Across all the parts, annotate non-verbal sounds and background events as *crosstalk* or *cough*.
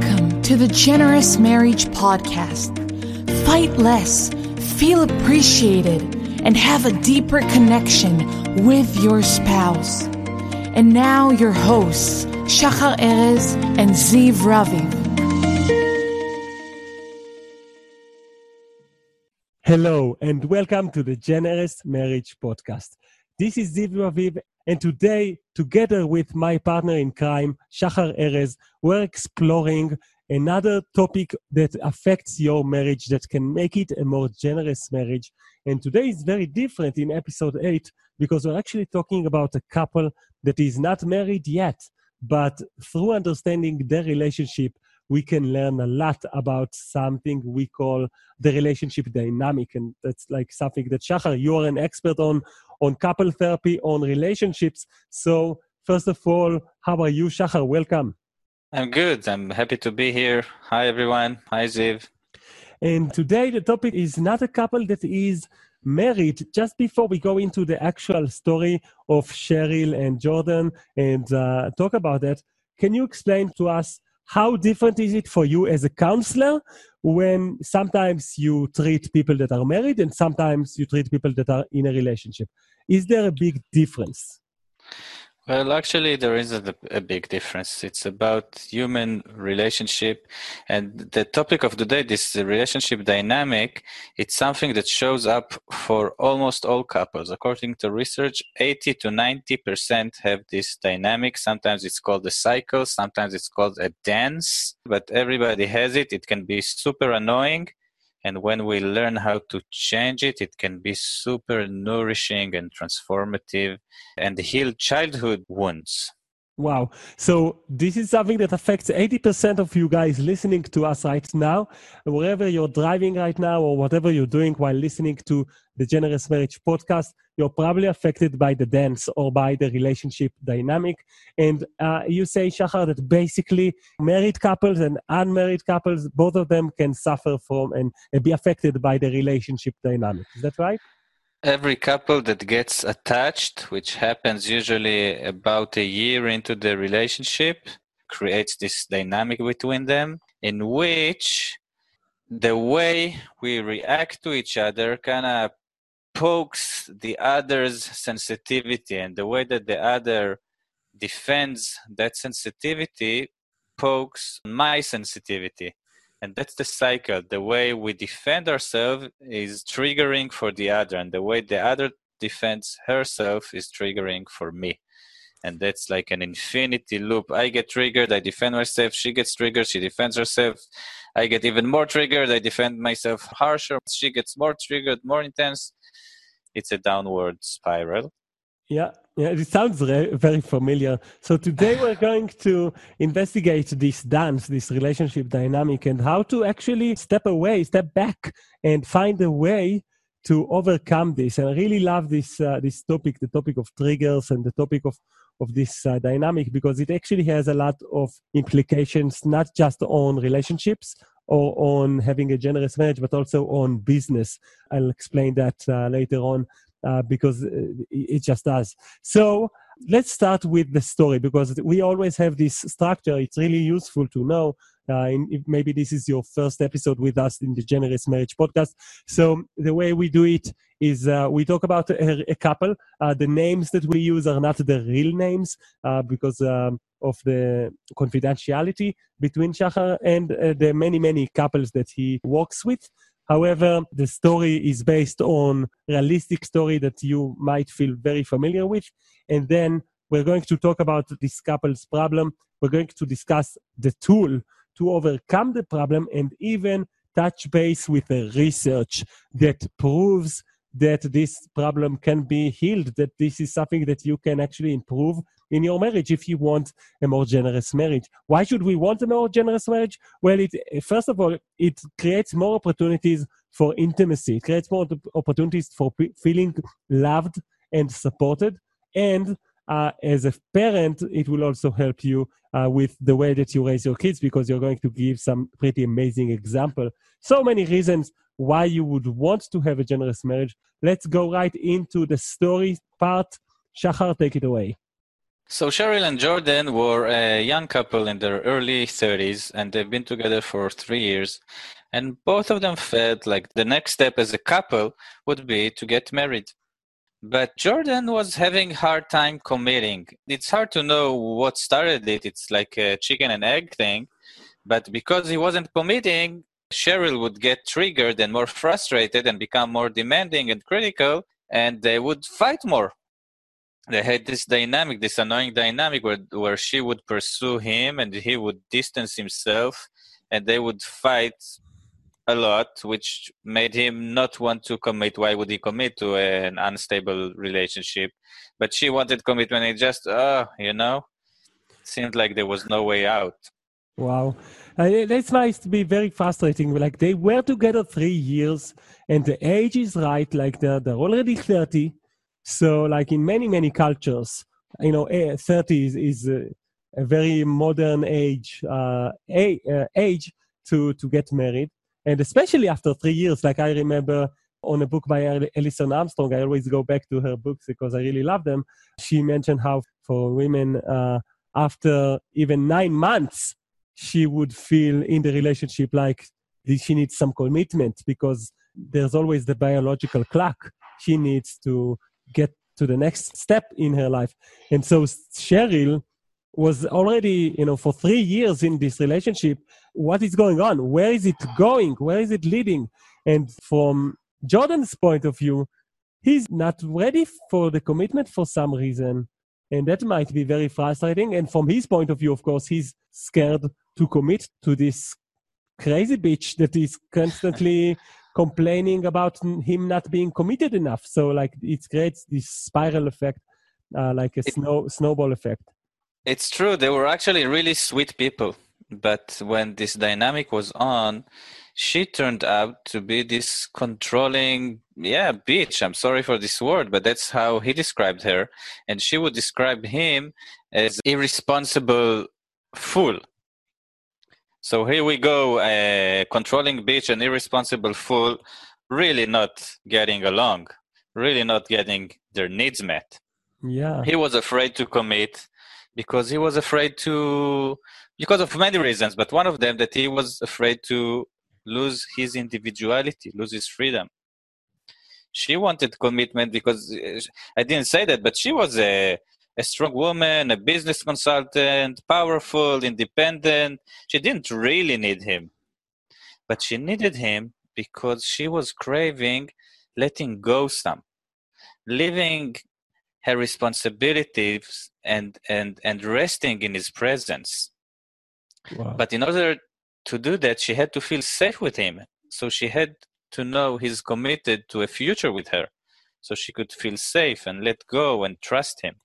Welcome to the Generous Marriage Podcast. Fight less, feel appreciated, and have a deeper connection with your spouse. And now, your hosts, Shachar Erez and Ziv Raviv. Hello, and welcome to the Generous Marriage Podcast. This is Ziv Raviv, and today, together with my partner in crime, Shachar Erez, we're exploring another topic that affects your marriage that can make it a more generous marriage. And today is very different in episode 8 because we're actually talking about a couple that is not married yet, but through understanding their relationship, we can learn a lot about something we call the relationship dynamic. And that's like something that Shachar, you are an expert on, on couple therapy, on relationships. So, first of all, how are you, Shachar? Welcome. I'm good. I'm happy to be here. Hi, everyone. Hi, Ziv. And today, the topic is not a couple that is married. Just before we go into the actual story of Cheryl and Jordan and uh, talk about that, can you explain to us how different is it for you as a counselor when sometimes you treat people that are married and sometimes you treat people that are in a relationship? Is there a big difference? Well, actually, there is a, big difference. It's about human relationship, and the topic of the day, this relationship dynamic, it's something that shows up for almost all couples. According to research, 80 to 90 percent have this dynamic. Sometimes it's called a cycle, sometimes it's called a dance, but everybody has it. It can be super annoying, and when we learn how to change it, it can be super nourishing and transformative and heal childhood wounds. Wow. So this is something that affects 80% of you guys listening to us right now. Wherever you're driving right now or whatever you're doing while listening to the Generous Marriage podcast, you're probably affected by the dance or by the relationship dynamic. And uh, you say, Shachar, that basically married couples and unmarried couples, both of them can suffer from and, and be affected by the relationship dynamic. Is that right? Every couple that gets attached, which happens usually about a year into the relationship, creates this dynamic between them in which the way we react to each other kind of pokes the other's sensitivity and the way that the other defends that sensitivity pokes my sensitivity and that's the cycle. The way we defend ourselves is triggering for the other and the way the other defends herself is triggering for me. And that's like an infinity loop. I get triggered i defend myself she gets triggered she defends herself. I get even more triggered i defend myself harsher she gets more triggered more intense. It's a downward spiral. Yeah, yeah, it sounds re- very familiar. So today we're going to investigate this dance, this relationship dynamic, and how to actually step away, step back, and find a way to overcome this. And I really love this uh, this topic, the topic of triggers, and the topic of of this uh, dynamic because it actually has a lot of implications, not just on relationships or on having a generous marriage, but also on business. I'll explain that uh, later on uh, because uh, it just does. So let's start with the story because we always have this structure. It's really useful to know. Uh, maybe this is your first episode with us in the Generous Marriage podcast. So the way we do it is uh, we talk about a, a couple. Uh, the names that we use are not the real names uh, because um, of the confidentiality between Shachar and the many, many couples that he works with. However, the story is based on realistic story that you might feel very familiar with. And then we're going to talk about this couple's problem. We're going to discuss the tool to overcome the problem and even touch base with the research that proves that this problem can be healed, that this is something that you can actually improve in your marriage if you want a more generous marriage. Why should we want a more generous marriage? Well, it first of all, it creates more opportunities for intimacy. It creates more opportunities for feeling loved and supported. And uh, as a parent, it will also help you uh, with the way that you raise your kids because you're going to give some pretty amazing example. So many reasons why you would want to have a generous marriage. Let's go right into the story part. Shachar, take it away. So Cheryl and Jordan were a young couple in their early 30s, and they've been together for three years. And both of them felt like the next step as a couple would be to get married. But Jordan was having hard time committing. It's hard to know what started it. It's like a chicken and egg thing. But because he wasn't committing, Cheryl would get triggered and more frustrated and become more demanding and critical, and they would fight more they had this dynamic, this annoying dynamic where where she would pursue him and he would distance himself, and they would fight a lot, which made him not want to commit. Why would he commit to an unstable relationship? But she wanted commitment. It just, oh, you know, seemed like there was no way out. Wow. Uh, that must be very frustrating. Like they were together three years and the age is right. Like they're, they're already 30 so, like in many, many cultures, you know, 30 is, is a, a, very modern age, uh, uh, age to, to get married. And especially after three years, like I remember on a book by Alison Armstrong, I always go back to her books because I really love them. She mentioned how for women, uh, after even nine months, she would feel in the relationship like she needs some commitment because there's always the biological clock. She needs to get to the next step in her life. And so Cheryl was already, you know, for three years in this relationship. What is going on? Where is it going? Where is it leading? And from Jordan's point of view, he's not ready for the commitment for some reason. And that might be very frustrating. And from his point of view, of course, he's scared to commit to this crazy bitch that is constantly complaining about him not being committed enough. So like it creates this spiral effect, uh, like a snow snowball effect. It's true. They were actually really sweet people, but when this dynamic was on, she turned out to be this controlling, yeah, bitch. I'm sorry for this word, but that's how he described her, and she would describe him as irresponsible fool so here we go, a controlling bitch and irresponsible fool, really not getting along, really not getting their needs met. Yeah. He was afraid to commit because he was afraid to, because of many reasons, but one of them that he was afraid to lose his individuality, lose his freedom. She wanted commitment because uh, I didn't say that, but she was a a strong woman, a business consultant, powerful, independent. She didn't really need him, but she needed him because she was craving letting go some, leaving her responsibilities and and and resting in his presence. Wow. But in order to do that, she had to feel safe with him. So she had to know he's committed to a future with her. So she could feel safe and let go and trust him.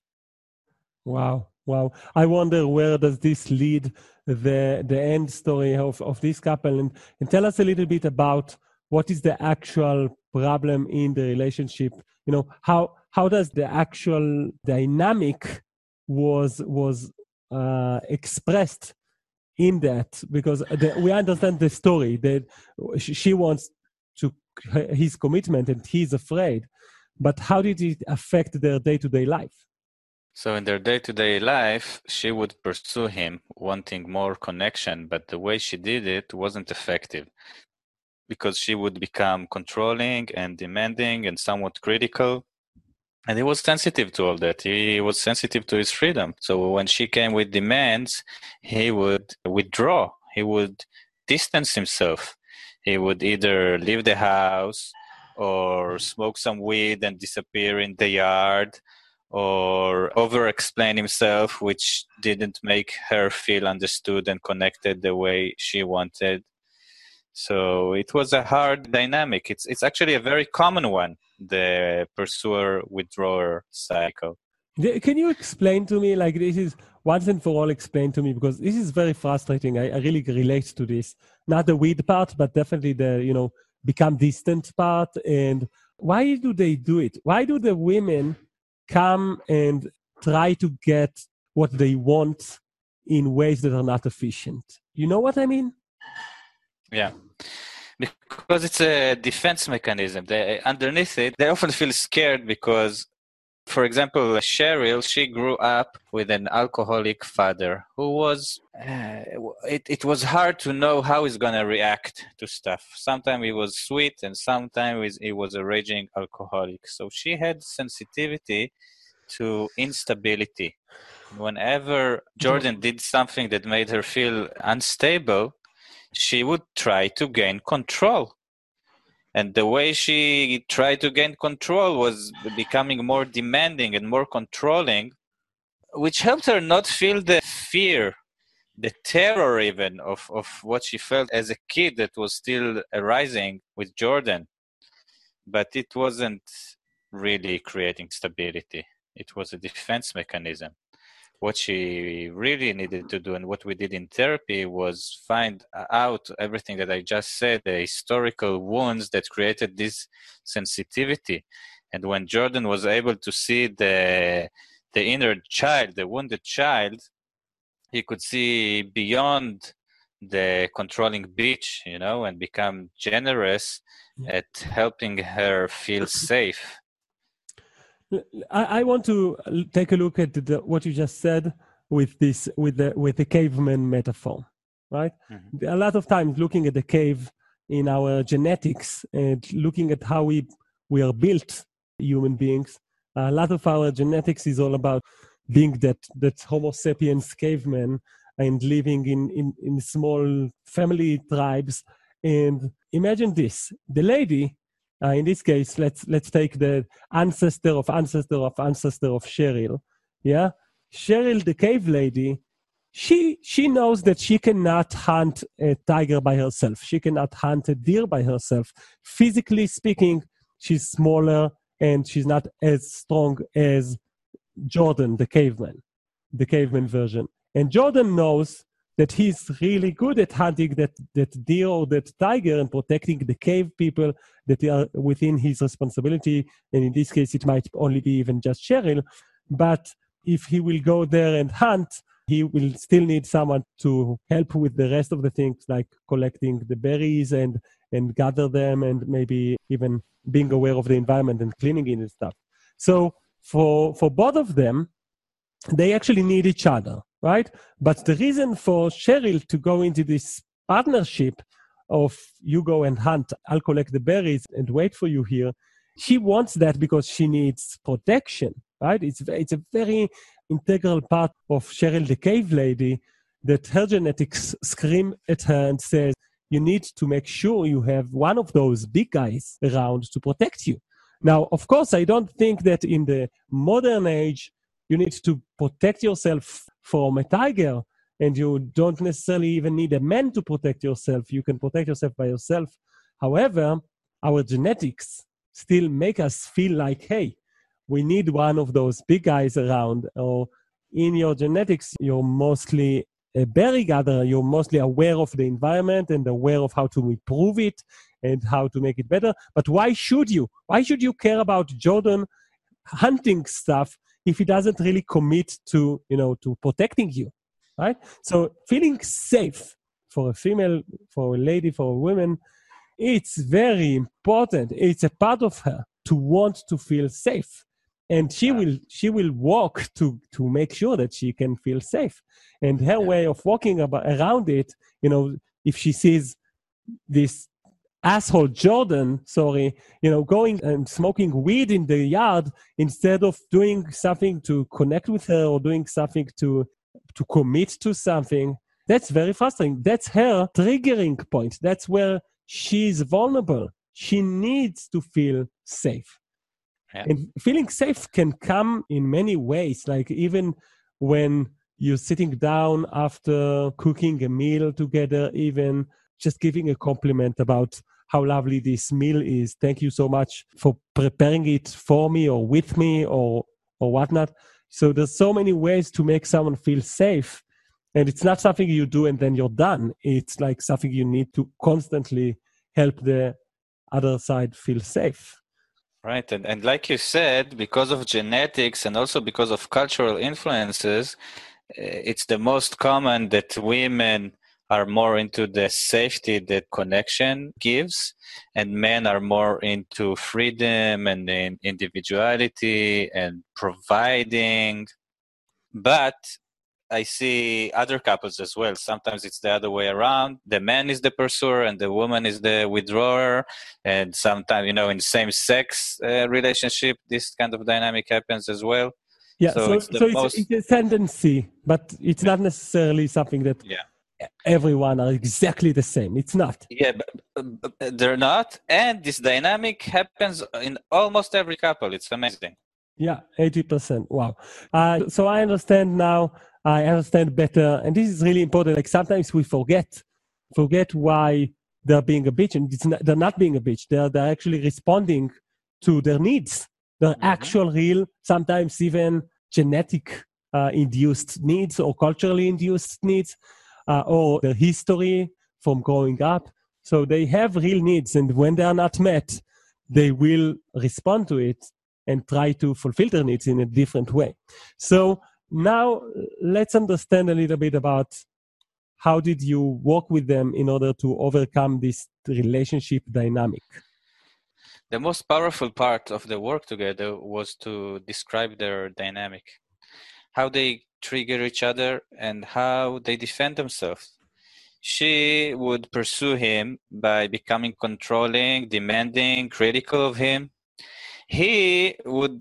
Wow, wow! I wonder where does this lead the the end story of of this couple, and and tell us a little bit about what is the actual problem in the relationship. You know how how does the actual dynamic was was uh, expressed in that because the, we understand the story that she wants to his commitment and he's afraid but how did it affect their day-to-day life so in their day-to-day life, she would pursue him, wanting more connection, but the way she did it wasn't effective because she would become controlling and demanding and somewhat critical. And he was sensitive to all that. He was sensitive to his freedom. So when she came with demands, he would withdraw. He would distance himself. He would either leave the house or smoke some weed and disappear in the yard or over explain himself, which didn't make her feel understood and connected the way she wanted. So it was a hard dynamic. It's it's actually a very common one, the pursuer withdrawer cycle. Can you explain to me, like this is once and for all explain to me because this is very frustrating. I, I really relate to this. Not the weed part, but definitely the you know become distant part. And why do they do it? Why do the women come and try to get what they want in ways that are not efficient. You know what I mean? Yeah. Because it's a defense mechanism. They, underneath it, they often feel scared because For example, Cheryl, she grew up with an alcoholic father who was, uh, it, it was hard to know how he's going to react to stuff. Sometimes he was sweet and sometimes he was a raging alcoholic. So she had sensitivity to instability. Whenever Jordan did something that made her feel unstable, she would try to gain control and the way she tried to gain control was becoming more demanding and more controlling which helped her not feel the fear the terror even of, of what she felt as a kid that was still arising with jordan. But it wasn't really creating stability. It was a defense mechanism what she really needed to do and what we did in therapy was find out everything that I just said, the historical wounds that created this sensitivity. And when Jordan was able to see the the inner child, the wounded child, he could see beyond the controlling bitch, you know, and become generous mm. at helping her feel safe I, I want to take a look at the, what you just said with this with the with the caveman metaphor, right? Mm-hmm. A lot of times, looking at the cave in our genetics and looking at how we we are built, human beings. A lot of our genetics is all about being that that Homo sapiens caveman and living in, in, in small family tribes. And imagine this: the lady uh, in this case, let's let's take the ancestor of ancestor of ancestor of Cheryl. Yeah, Cheryl, the cave lady, she she knows that she cannot hunt a tiger by herself. She cannot hunt a deer by herself. Physically speaking, she's smaller and she's not as strong as Jordan, the caveman, the caveman version. And Jordan knows that he's really good at hunting that, that deer or that tiger and protecting the cave people that are within his responsibility. And in this case, it might only be even just Cheryl. But if he will go there and hunt, he will still need someone to help with the rest of the things like collecting the berries and, and gather them and maybe even being aware of the environment and cleaning it and stuff. So for, for both of them, they actually need each other right? But the reason for Cheryl to go into this partnership of you go and hunt, I'll collect the berries and wait for you here. She wants that because she needs protection, right? It's, it's a very integral part of Cheryl the cave lady that her genetics scream at her and says, you need to make sure you have one of those big guys around to protect you. Now, of course, I don't think that in the modern age, you need to protect yourself from a tiger and you don't necessarily even need a man to protect yourself. You can protect yourself by yourself. However our genetics still make us feel like hey we need one of those big guys around. Or in your genetics you're mostly a berry gatherer. You're mostly aware of the environment and aware of how to improve it and how to make it better. But why should you? Why should you care about jordan hunting stuff if he doesn't really commit to you know to protecting you right so feeling safe for a female for a lady for a woman it's very important it's a part of her to want to feel safe and she yeah. will she will walk to to make sure that she can feel safe and her yeah. way of walking about, around it you know if she sees this asshole Jordan, sorry, you know, going and smoking weed in the yard instead of doing something to connect with her or doing something to to commit to something. That's very frustrating. That's her triggering point. That's where she's vulnerable. She needs to feel safe. Yeah. And feeling safe can come in many ways, like even when you're sitting down after cooking a meal together, even just giving a compliment about how lovely this meal is. Thank you so much for preparing it for me or with me or or whatnot. So there's so many ways to make someone feel safe. And it's not something you do and then you're done. It's like something you need to constantly help the other side feel safe. Right. And, and like you said, because of genetics and also because of cultural influences, eh, it's the most common that women are more into the safety that connection gives, and men are more into freedom and individuality and providing. But I see other couples as well. Sometimes it's the other way around. The man is the pursuer and the woman is the withdrawer. And sometimes, you know, in same sex uh, relationship, this kind of dynamic happens as well. Yeah, so, so, it's, so most... it's, it's, a tendency, but it's not necessarily something that yeah everyone are exactly the same. It's not. Yeah, but they're not. And this dynamic happens in almost every couple. It's amazing. Yeah, 80%. Wow. Uh, so I understand now. I understand better. And this is really important. Like sometimes we forget, forget why they're being a bitch. And not, they're not being a bitch. They're, they're actually responding to their needs. Their mm-hmm. actual, real, sometimes even genetic uh, induced needs or culturally induced needs uh, or their history from growing up. So they have real needs, and when they are not met, they will respond to it and try to fulfill their needs in a different way. So now let's understand a little bit about how did you work with them in order to overcome this relationship dynamic? The most powerful part of the work together was to describe their dynamic, how they trigger each other and how they defend themselves. She would pursue him by becoming controlling, demanding, critical of him. He would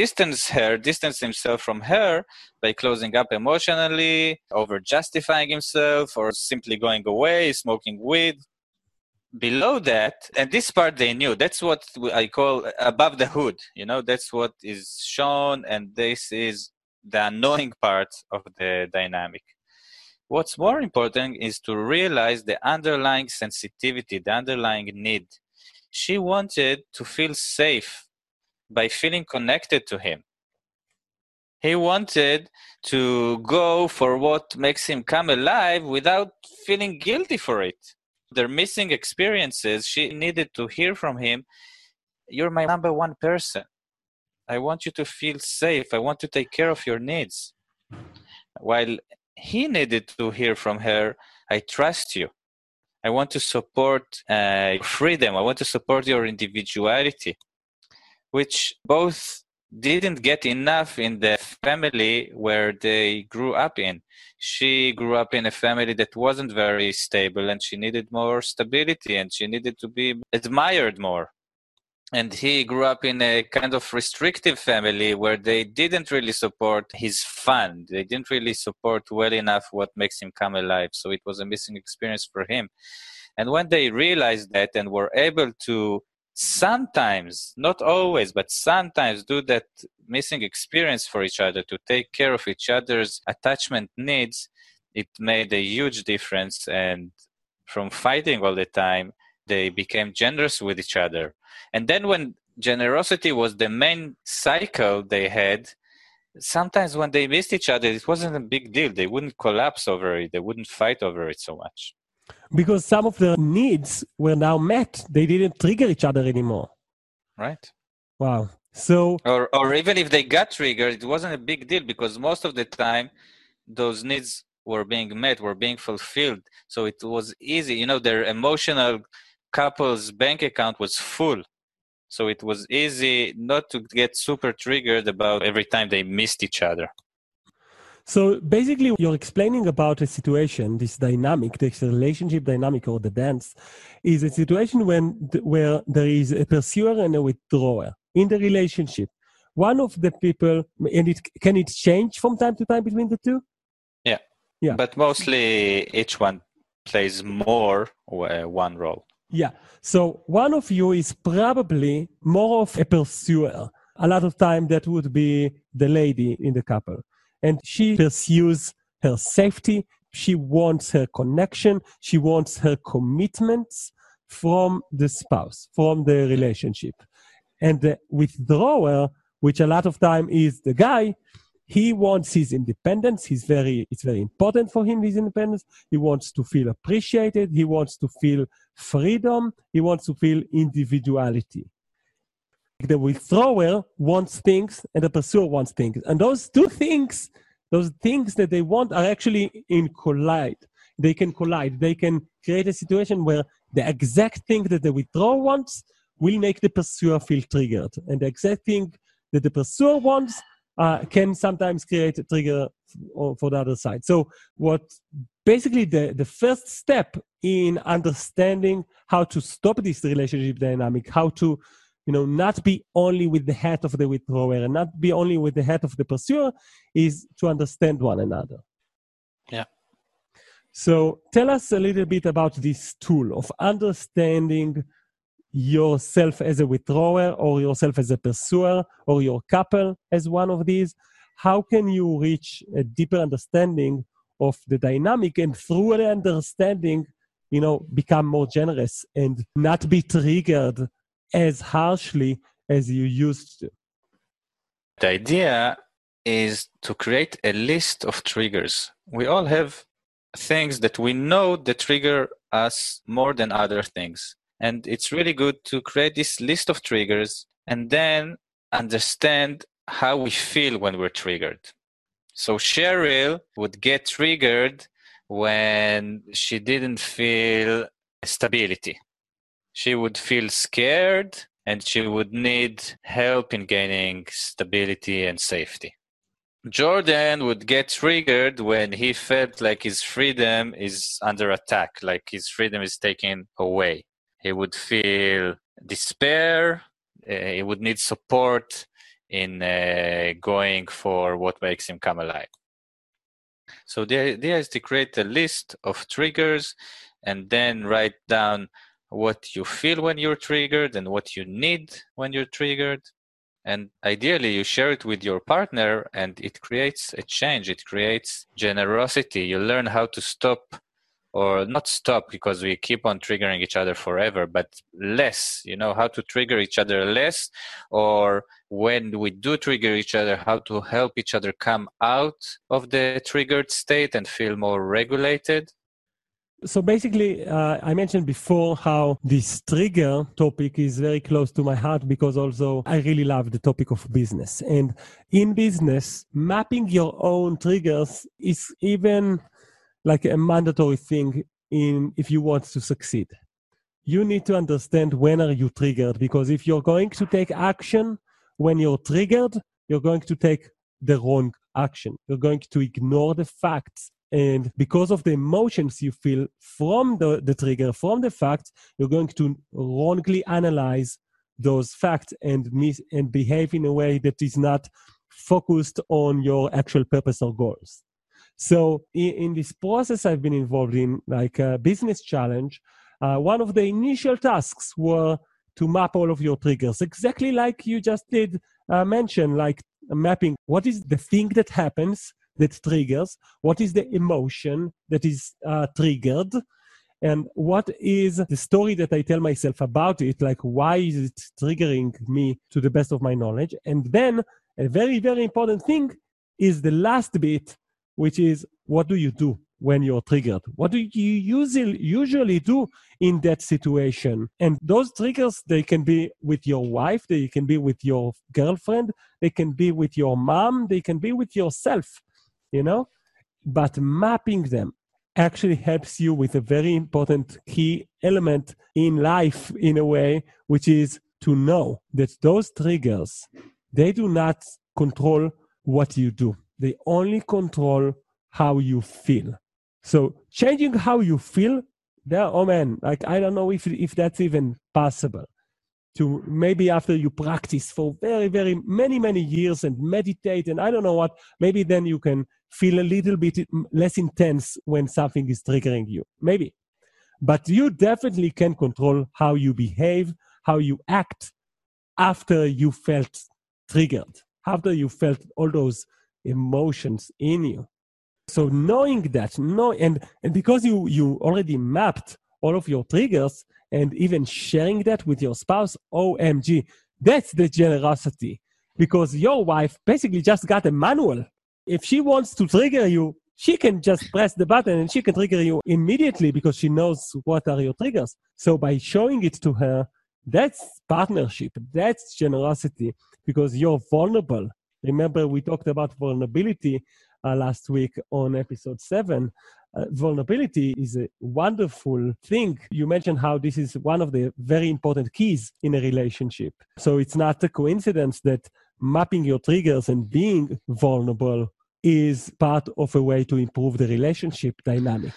distance her, distance himself from her by closing up emotionally, over justifying himself, or simply going away, smoking weed. Below that, and this part they knew, that's what I call above the hood. You know, that's what is shown, and this is the annoying part of the dynamic. What's more important is to realize the underlying sensitivity, the underlying need. She wanted to feel safe by feeling connected to him. He wanted to go for what makes him come alive without feeling guilty for it. Their missing experiences, she needed to hear from him, You're my number one person. I want you to feel safe. I want to take care of your needs. While he needed to hear from her, I trust you. I want to support uh, freedom. I want to support your individuality, which both didn't get enough in the family where they grew up in. She grew up in a family that wasn't very stable and she needed more stability and she needed to be admired more and he grew up in a kind of restrictive family where they didn't really support his fun they didn't really support well enough what makes him come alive. So it was a missing experience for him. And when they realized that and were able to sometimes not always but sometimes do that missing experience for each other to take care of each other's attachment needs it made a huge difference. And from fighting all the time they became generous with each other and then when generosity was the main cycle they had, sometimes when they missed each other, it wasn't a big deal. They wouldn't collapse over it. They wouldn't fight over it so much. Because some of their needs were now met. They didn't trigger each other anymore. Right. Wow. So or or even if they got triggered, it wasn't a big deal because most of the time those needs were being met, were being fulfilled. So it was easy. You know, their emotional couple's bank account was full so it was easy not to get super triggered about every time they missed each other. So basically, you're explaining about a situation, this dynamic, this relationship dynamic or the dance, is a situation when where there is a pursuer and a withdrawer in the relationship. One of the people, and it can it change from time to time between the two? Yeah, yeah. But mostly, each one plays more uh, one role. Yeah. So one of you is probably more of a pursuer. A lot of time that would be the lady in the couple. And she pursues her safety. She wants her connection. She wants her commitments from the spouse, from the relationship. And the withdrawer, which a lot of time is the guy, he wants his independence. He's very, it's very important for him, his independence. He wants to feel appreciated. He wants to feel freedom. He wants to feel individuality. The withdrawer wants things and the pursuer wants things. And those two things, those things that they want are actually in collide. they can collide. They can create a situation where the exact thing that the withdrawer wants will make the pursuer feel triggered. And the exact thing that the pursuer wants uh, can sometimes create a trigger for, for the other side. So, what basically the, the first step in understanding how to stop this relationship dynamic, how to you know, not be only with the head of the withdrawer and not be only with the head of the pursuer is to understand one another. Yeah. So tell us a little bit about this tool of understanding yourself as a withdrawer or yourself as a pursuer or your couple as one of these. How can you reach a deeper understanding of the dynamic and through the understanding, you know, become more generous and not be triggered as harshly as you used to? The idea is to create a list of triggers. We all have things that we know that trigger us more than other things. And it's really good to create this list of triggers and then understand how we feel when we're triggered. So Cheryl would get triggered when she didn't feel stability. She would feel scared and she would need help in gaining stability and safety. Jordan would get triggered when he felt like his freedom is under attack, like his freedom is taken away. He would feel despair. Uh, he would need support in uh, going for what makes him come alive. So the idea is to create a list of triggers and then write down what you feel when you're triggered and what you need when you're triggered and ideally you share it with your partner and it creates a change it creates generosity you learn how to stop or not stop because we keep on triggering each other forever but less you know how to trigger each other less or when we do trigger each other how to help each other come out of the triggered state and feel more regulated so basically, uh, I mentioned before how this trigger topic is very close to my heart because also I really love the topic of business. And in business, mapping your own triggers is even like a mandatory thing in if you want to succeed. You need to understand when are you triggered because if you're going to take action when you're triggered, you're going to take the wrong action. You're going to ignore the facts and because of the emotions you feel from the, the trigger, from the facts, you're going to wrongly analyze those facts and miss and behave in a way that is not focused on your actual purpose or goals. So in, in this process I've been involved in, like a business challenge, uh, one of the initial tasks were to map all of your triggers, exactly like you just did uh, mention, like mapping what is the thing that happens that triggers, what is the emotion that is uh, triggered, and what is the story that I tell myself about it, like why is it triggering me to the best of my knowledge. And then a very, very important thing is the last bit, which is what do you do when you're triggered? What do you usually usually do in that situation? And those triggers, they can be with your wife, they can be with your girlfriend, they can be with your mom, they can be with yourself you know? But mapping them actually helps you with a very important key element in life, in a way, which is to know that those triggers, they do not control what you do. They only control how you feel. So changing how you feel, there, oh man, like I don't know if if that's even possible. To maybe after you practice for very, very many, many years and meditate and I don't know what, maybe then you can feel a little bit less intense when something is triggering you. Maybe. But you definitely can control how you behave, how you act after you felt triggered, after you felt all those emotions in you. So knowing that, know and, and because you you already mapped all of your triggers and even sharing that with your spouse, OMG, that's the generosity. Because your wife basically just got a manual if she wants to trigger you, she can just press the button and she can trigger you immediately because she knows what are your triggers. So by showing it to her, that's partnership, that's generosity because you're vulnerable. Remember, we talked about vulnerability uh, last week on episode seven. uh, vulnerability is a wonderful thing. You mentioned how this is one of the very important keys in a relationship. So it's not a coincidence that mapping your triggers and being vulnerable is part of a way to improve the relationship dynamic.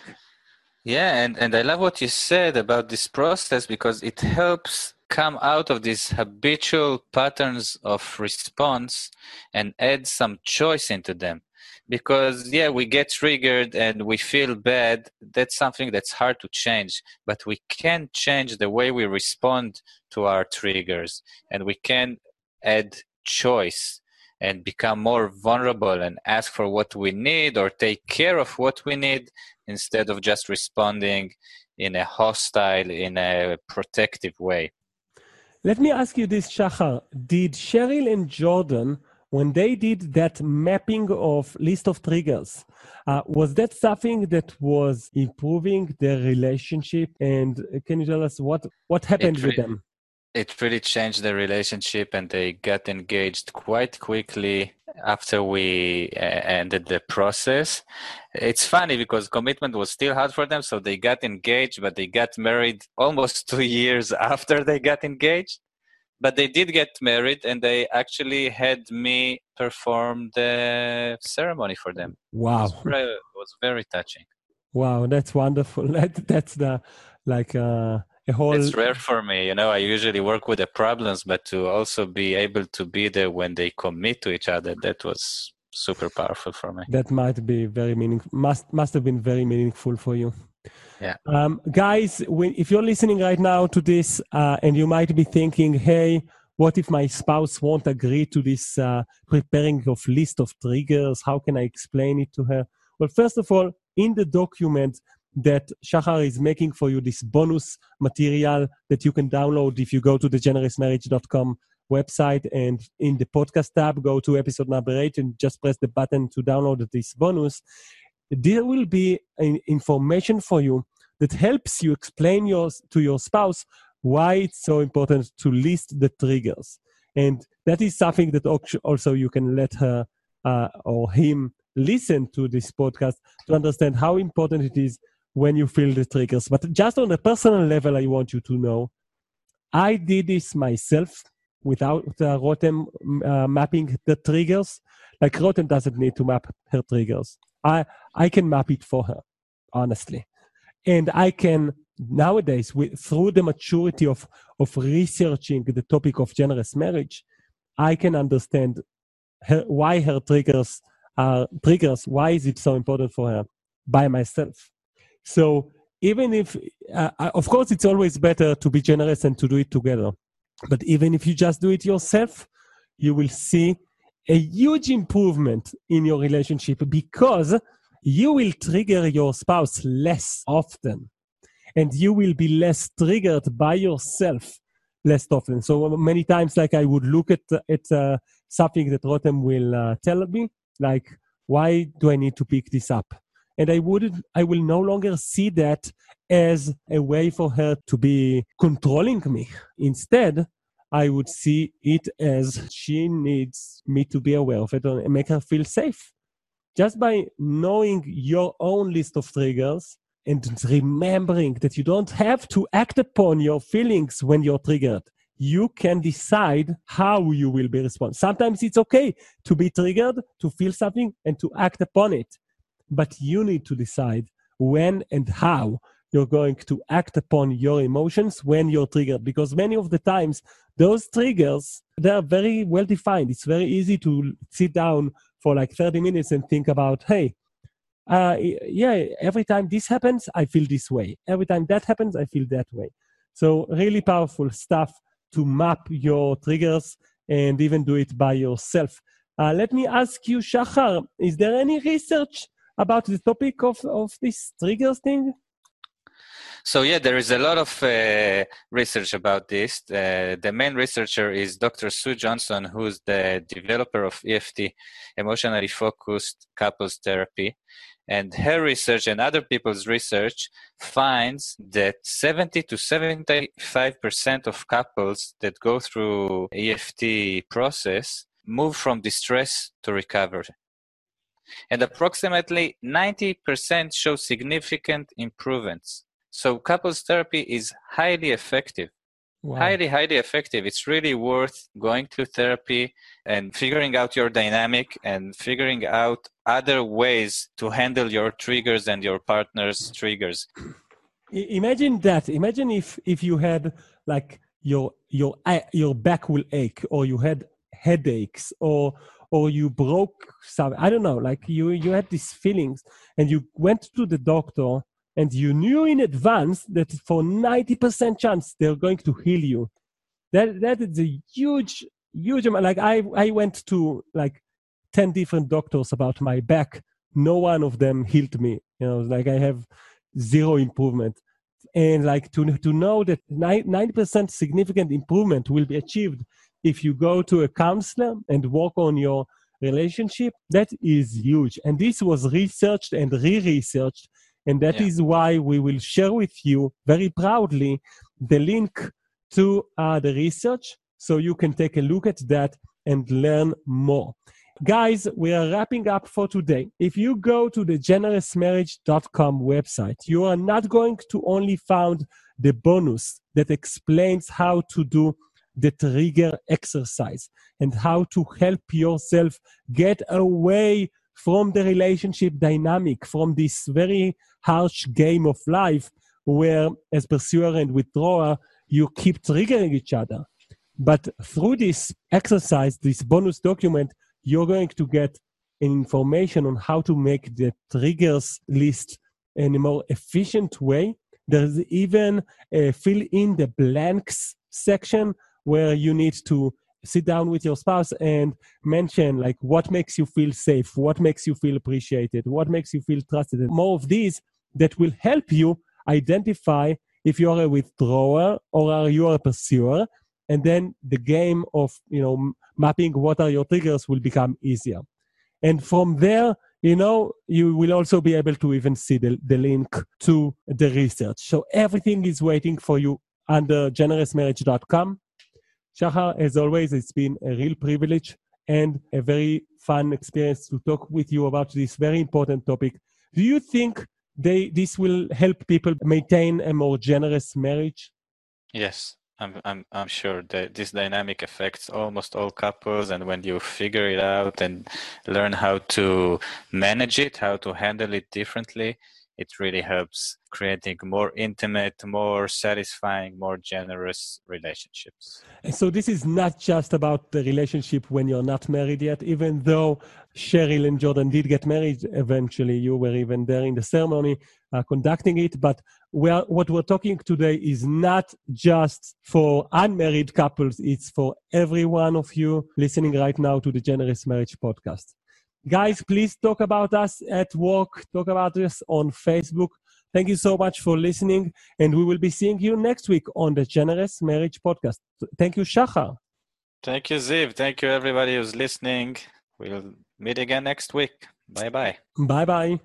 Yeah, and, and I love what you said about this process because it helps come out of these habitual patterns of response and add some choice into them. Because yeah we get triggered and we feel bad that's something that's hard to change. But we can change the way we respond to our triggers. And we can add choice and become more vulnerable and ask for what we need or take care of what we need instead of just responding in a hostile in a protective way let me ask you this shachar did cheryl and jordan when they did that mapping of list of triggers, uh, was that something that was improving their relationship? And can you tell us what what happened with them? It really changed the relationship, and they got engaged quite quickly after we uh, ended the process. It's funny because commitment was still hard for them, so they got engaged, but they got married almost *laughs* two years after they got engaged. But they did get married and they actually had me perform the ceremony for them. Wow. It was very, it was very touching. Wow that's wonderful. *laughs* That, that's the like uh, a whole it's rare for me you know i usually work with the problems but to also be able to be there when they commit to each other that was super powerful for me that might be very meaningful must must have been very meaningful for you yeah. Um, guys, when, if you're listening right now to this uh, and you might be thinking, hey, what if my spouse won't agree to this uh, preparing of list of triggers? How can I explain it to her? Well, first of all, in the document that Shachar is making for you, this bonus material that you can download if you go to the generousmarriage.com website and in the podcast tab, go to episode number eight and just press the button to download this bonus there will be information for you that helps you explain your, to your spouse why it's so important to list the triggers. And that is something that also you can let her uh, or him listen to this podcast to understand how important it is when you feel the triggers. But just on a personal level, I want you to know I did this myself without uh, Rotem uh, mapping the triggers. Like Rotem doesn't need to map her triggers. I I can map it for her, honestly, and I can nowadays with, through the maturity of of researching the topic of generous marriage, I can understand her, why her triggers are triggers. Why is it so important for her by myself? So even if, uh, of course, it's always better to be generous and to do it together. But even if you just do it yourself, you will see a huge improvement in your relationship because you will trigger your spouse less often and you will be less triggered by yourself less often. So many times, like I would look at at uh, something that Rotem will uh, tell me, like, why do I need to pick this up? And I would I will no longer see that as a way for her to be controlling me. Instead, I would see it as she needs me to be aware of it and make her feel safe. Just by knowing your own list of triggers and remembering that you don't have to act upon your feelings when you're triggered. You can decide how you will be responding. Sometimes it's okay to be triggered, to feel something, and to act upon it. But you need to decide when and how you're going to act upon your emotions when you're triggered because many of the times those triggers they are very well defined. It's very easy to sit down for like 30 minutes and think about hey uh, yeah every time this happens i feel this way. Every time that happens i feel that way. So really powerful stuff to map your triggers and even do it by yourself. Uh, let me ask you shachar is there any research about the topic of, of this triggers thing so yeah, there is a lot of uh, research about this. Uh, the main researcher is Dr. Sue Johnson, who's the developer of EFT, emotionally focused couples therapy. And her research and other people's research finds that 70 to 75% of couples that go through EFT process move from distress to recovery. And approximately 90% show significant improvements. So couples therapy is highly effective. Wow. Highly, highly effective. It's really worth going to therapy and figuring out your dynamic and figuring out other ways to handle your triggers and your partner's triggers. Imagine that. Imagine if if you had like your your your back will ache or you had headaches or or you broke some i don't know like you you had these feelings and you went to the doctor and you knew in advance that for 90% chance they're going to heal you. That that is a huge huge amount. Like i i went to like 10 different doctors about my back. No one of them healed me. You know like i have zero improvement. And like to to know that 90% significant improvement will be achieved if you go to a counselor and work on your relationship that is huge and this was researched and re-researched and that yeah. is why we will share with you very proudly the link to uh, the research so you can take a look at that and learn more. Guys, we are wrapping up for today. If you go to the generousmarriage.com website, you are not going to only find the bonus that explains how to do the trigger exercise and how to help yourself get away from the relationship dynamic, from this very harsh game of life where, as pursuer and withdrawer, you keep triggering each other. But through this exercise, this bonus document, you're going to get information on how to make the triggers list in a more efficient way. There's even a fill in the blanks section where you need to sit down with your spouse and mention like what makes you feel safe, what makes you feel appreciated, what makes you feel trusted. And more of these that will help you identify if you're a withdrawer or are you a pursuer. And then the game of you know mapping what are your triggers will become easier. And from there, you know, you will also be able to even see the, the link to the research. So everything is waiting for you under generousmarriage.com. Shahar, as always, it's been a real privilege and a very fun experience to talk with you about this very important topic. Do you think they this will help people maintain a more generous marriage? Yes, I'm I'm I'm sure that this dynamic affects almost all couples, and when you figure it out and learn how to manage it, how to handle it differently, it really helps creating more intimate, more satisfying, more generous relationships. And So this is not just about the relationship when you're not married yet, even though Cheryl and Jordan did get married eventually. You were even there in the ceremony uh, conducting it. But we are, what we're talking today is not just for unmarried couples. It's for every one of you listening right now to the Generous Marriage podcast. Guys, please talk about us at work, talk about us on Facebook. Thank you so much for listening, and we will be seeing you next week on the Generous Marriage Podcast. Thank you, Shachar. Thank you, Ziv. Thank you, everybody who's listening. We'll meet again next week. Bye bye. Bye bye.